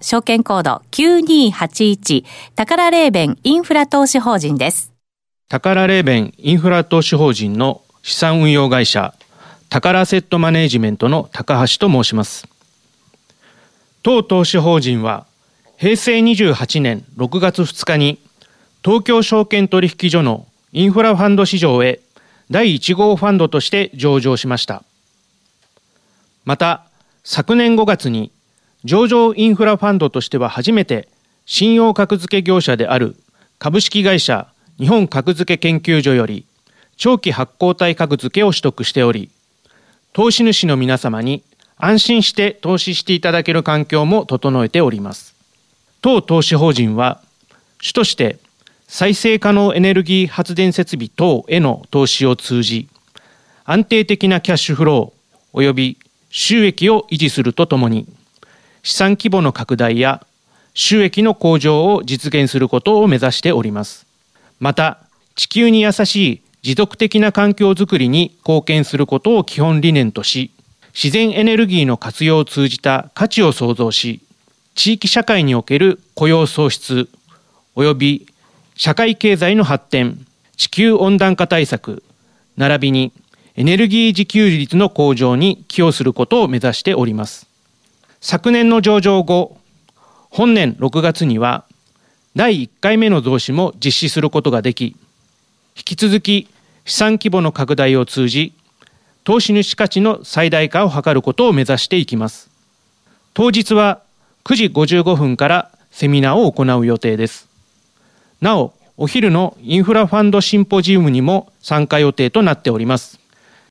証券コード9281宝レーベンインフラ投資法人です。宝レーベンインフラ投資法人の資産運用会社宝セットマネジメントの高橋と申します。当投資法人は平成28年6月2日に東京証券取引所のインフラファンド市場へ第1号ファンドとして上場しました。また昨年5月に上場インフラファンドとしては初めて信用格付け業者である株式会社日本格付け研究所より長期発行体格付けを取得しており投資主の皆様に安心して投資していただける環境も整えております。当投資法人は主として再生可能エネルギー発電設備等への投資を通じ安定的なキャッシュフロー及び収益を維持するとともに資産規模の拡大や収益の向上を実現することを目指しております。また地球に優しい持続的な環境づくりに貢献することを基本理念とし自然エネルギーの活用を通じた価値を創造し地域社会における雇用創出及び社会経済の発展地球温暖化対策並びにエネルギー自給率の向上に寄与することを目指しております。昨年の上場後本年6月には第1回目の増資も実施することができ引き続き資産規模の拡大を通じ投資主価値の最大化を図ることを目指していきます。当日は9時55分からセミナーを行う予定です。なおお昼のインフラファンドシンポジウムにも参加予定となっております。